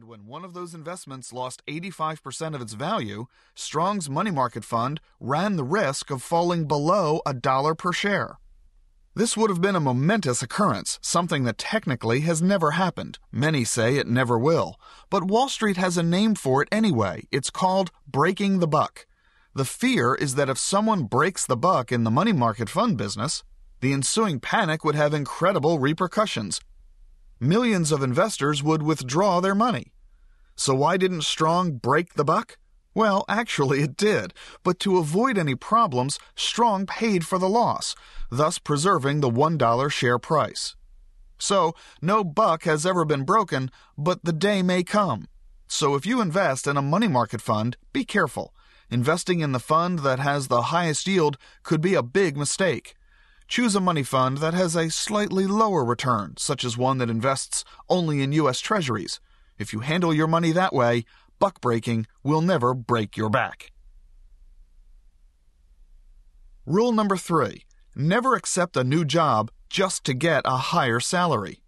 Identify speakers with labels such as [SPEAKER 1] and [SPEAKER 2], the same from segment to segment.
[SPEAKER 1] And when one of those investments lost 85% of its value, Strong's money market fund ran the risk of falling below a dollar per share. This would have been a momentous occurrence, something that technically has never happened. Many say it never will. But Wall Street has a name for it anyway. It's called breaking the buck. The fear is that if someone breaks the buck in the money market fund business, the ensuing panic would have incredible repercussions. Millions of investors would withdraw their money. So why didn't Strong break the buck? Well, actually it did, but to avoid any problems, Strong paid for the loss, thus preserving the $1 share price. So, no buck has ever been broken, but the day may come. So if you invest in a money market fund, be careful. Investing in the fund that has the highest yield could be a big mistake. Choose a money fund that has a slightly lower return, such as one that invests only in U.S. Treasuries. If you handle your money that way, buck breaking will never break your back. Rule number three never accept a new job just to get a higher salary.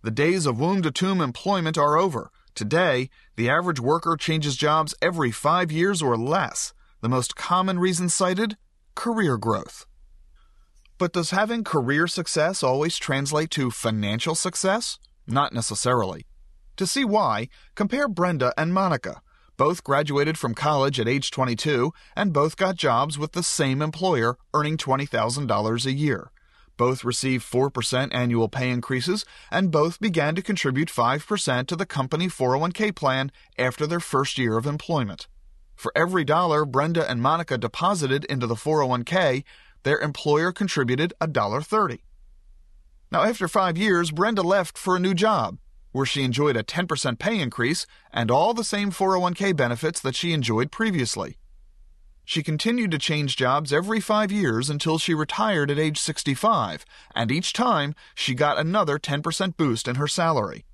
[SPEAKER 1] The days of womb to tomb employment are over. Today, the average worker changes jobs every five years or less. The most common reason cited career growth. But does having career success always translate to financial success? Not necessarily. To see why, compare Brenda and Monica. Both graduated from college at age 22 and both got jobs with the same employer, earning $20,000 a year. Both received 4% annual pay increases and both began to contribute 5% to the company 401k plan after their first year of employment. For every dollar Brenda and Monica deposited into the 401k, their employer contributed $1.30. Now, after five years, Brenda left for a new job where she enjoyed a 10% pay increase and all the same 401k benefits that she enjoyed previously. She continued to change jobs every five years until she retired at age 65, and each time she got another 10% boost in her salary.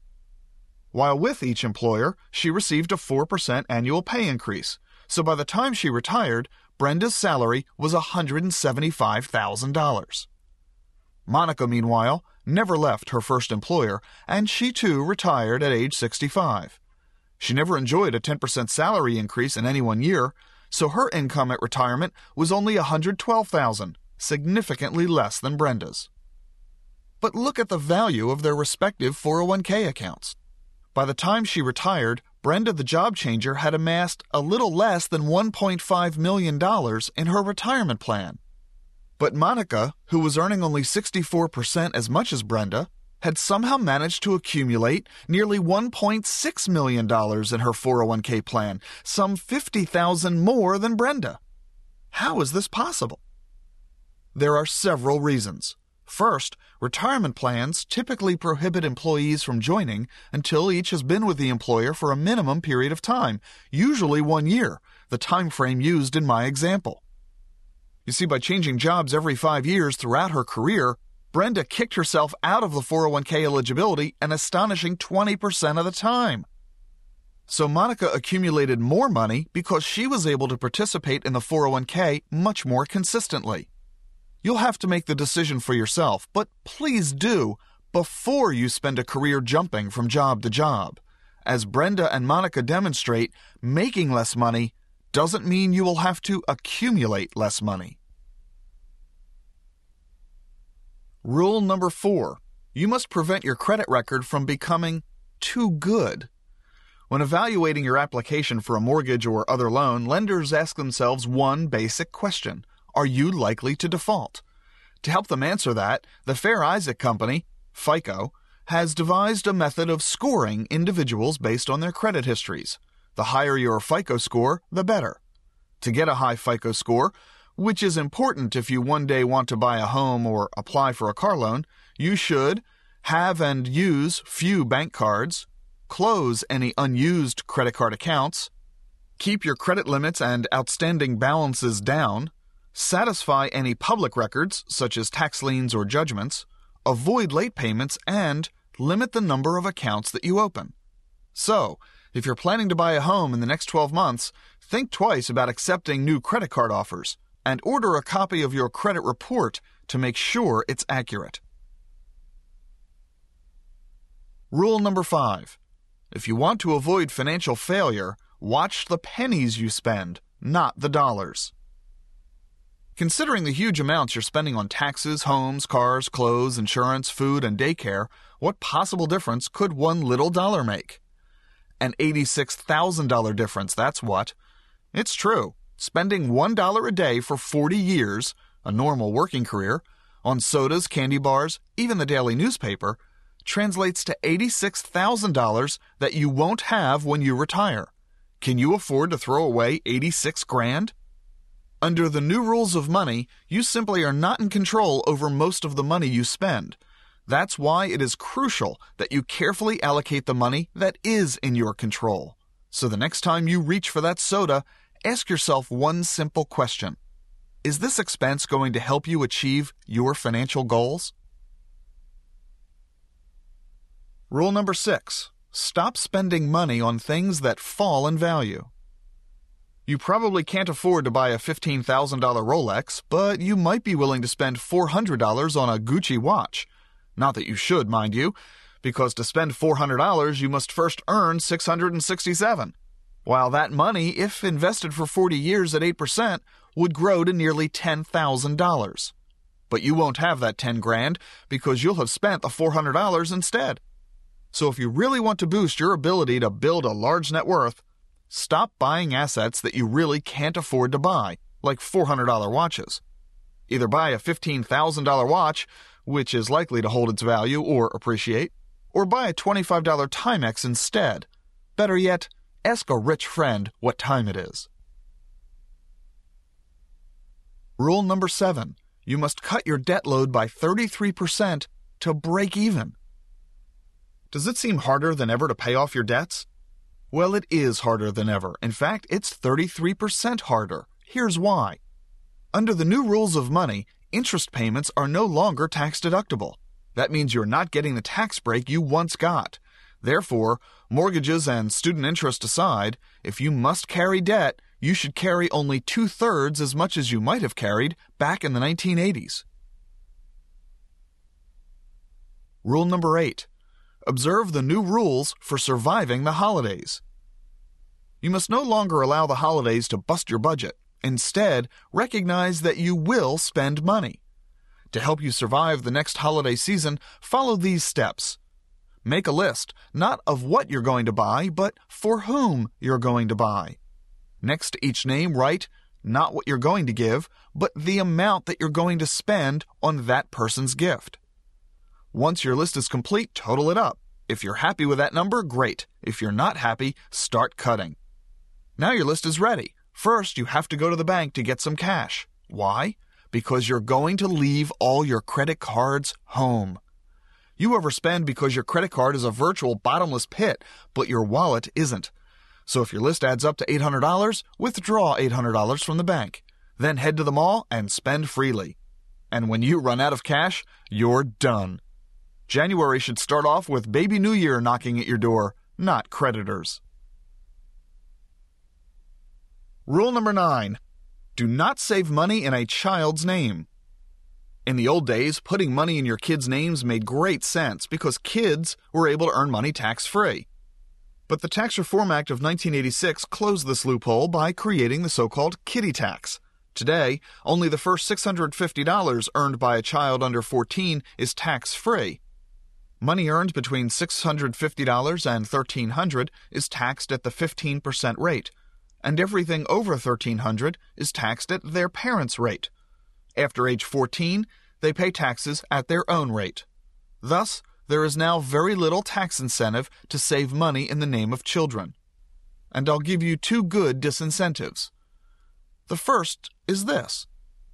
[SPEAKER 1] While with each employer, she received a 4% annual pay increase, so by the time she retired, Brenda's salary was $175,000. Monica, meanwhile, never left her first employer, and she too retired at age 65. She never enjoyed a 10% salary increase in any one year, so her income at retirement was only $112,000, significantly less than Brenda's. But look at the value of their respective 401k accounts. By the time she retired, Brenda the job changer had amassed a little less than $1.5 million in her retirement plan. But Monica, who was earning only 64% as much as Brenda, had somehow managed to accumulate nearly $1.6 million in her 401k plan, some 50,000 more than Brenda. How is this possible? There are several reasons. First, retirement plans typically prohibit employees from joining until each has been with the employer for a minimum period of time, usually one year, the time frame used in my example. You see, by changing jobs every five years throughout her career, Brenda kicked herself out of the 401k eligibility an astonishing 20% of the time. So Monica accumulated more money because she was able to participate in the 401k much more consistently. You'll have to make the decision for yourself, but please do before you spend a career jumping from job to job. As Brenda and Monica demonstrate, making less money doesn't mean you will have to accumulate less money. Rule number four you must prevent your credit record from becoming too good. When evaluating your application for a mortgage or other loan, lenders ask themselves one basic question Are you likely to default? To help them answer that, the Fair Isaac Company, FICO, has devised a method of scoring individuals based on their credit histories. The higher your FICO score, the better. To get a high FICO score, which is important if you one day want to buy a home or apply for a car loan, you should have and use few bank cards, close any unused credit card accounts, keep your credit limits and outstanding balances down, satisfy any public records, such as tax liens or judgments, avoid late payments, and limit the number of accounts that you open. So, if you're planning to buy a home in the next 12 months, think twice about accepting new credit card offers and order a copy of your credit report to make sure it's accurate. Rule number five If you want to avoid financial failure, watch the pennies you spend, not the dollars. Considering the huge amounts you're spending on taxes, homes, cars, clothes, insurance, food, and daycare, what possible difference could one little dollar make? An $86,000 difference, that's what. It's true. Spending $1 a day for 40 years, a normal working career, on sodas, candy bars, even the daily newspaper, translates to $86,000 that you won't have when you retire. Can you afford to throw away 86 grand? Under the new rules of money, you simply are not in control over most of the money you spend. That's why it is crucial that you carefully allocate the money that is in your control. So the next time you reach for that soda, ask yourself one simple question Is this expense going to help you achieve your financial goals? Rule number six stop spending money on things that fall in value. You probably can't afford to buy a $15,000 Rolex, but you might be willing to spend $400 on a Gucci watch. Not that you should, mind you, because to spend $400 you must first earn 667. While that money, if invested for 40 years at 8%, would grow to nearly $10,000. But you won't have that 10 grand because you'll have spent the $400 instead. So if you really want to boost your ability to build a large net worth, stop buying assets that you really can't afford to buy, like $400 watches. Either buy a $15,000 watch, which is likely to hold its value or appreciate, or buy a $25 Timex instead. Better yet, ask a rich friend what time it is. Rule number seven you must cut your debt load by 33% to break even. Does it seem harder than ever to pay off your debts? Well, it is harder than ever. In fact, it's 33% harder. Here's why. Under the new rules of money, interest payments are no longer tax deductible. That means you're not getting the tax break you once got. Therefore, mortgages and student interest aside, if you must carry debt, you should carry only two thirds as much as you might have carried back in the 1980s. Rule number eight observe the new rules for surviving the holidays. You must no longer allow the holidays to bust your budget. Instead, recognize that you will spend money. To help you survive the next holiday season, follow these steps. Make a list, not of what you're going to buy, but for whom you're going to buy. Next to each name, write not what you're going to give, but the amount that you're going to spend on that person's gift. Once your list is complete, total it up. If you're happy with that number, great. If you're not happy, start cutting. Now your list is ready. First, you have to go to the bank to get some cash. Why? Because you're going to leave all your credit cards home. You overspend because your credit card is a virtual bottomless pit, but your wallet isn't. So if your list adds up to $800, withdraw $800 from the bank. Then head to the mall and spend freely. And when you run out of cash, you're done. January should start off with Baby New Year knocking at your door, not creditors. Rule number nine do not save money in a child's name. In the old days, putting money in your kids' names made great sense because kids were able to earn money tax free. But the Tax Reform Act of 1986 closed this loophole by creating the so called kiddie tax. Today, only the first $650 earned by a child under 14 is tax free, Money earned between $650 and 1,300 is taxed at the 15% rate, and everything over 1,300 is taxed at their parents' rate. After age 14, they pay taxes at their own rate. Thus, there is now very little tax incentive to save money in the name of children. And I'll give you two good disincentives. The first is this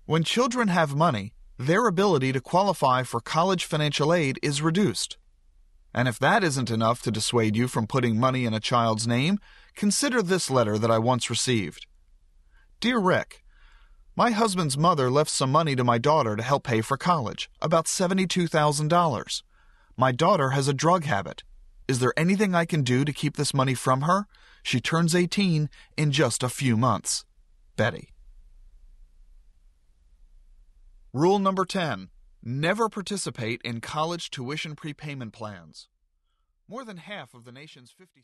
[SPEAKER 1] when children have money, their ability to qualify for college financial aid is reduced. And if that isn't enough to dissuade you from putting money in a child's name, consider this letter that I once received. Dear Ric, my husband's mother left some money to my daughter to help pay for college, about $72,000. My daughter has a drug habit. Is there anything I can do to keep this money from her? She turns 18 in just a few months. Betty. Rule number 10 Never participate in college tuition prepayment plans. More than half of the nation's 50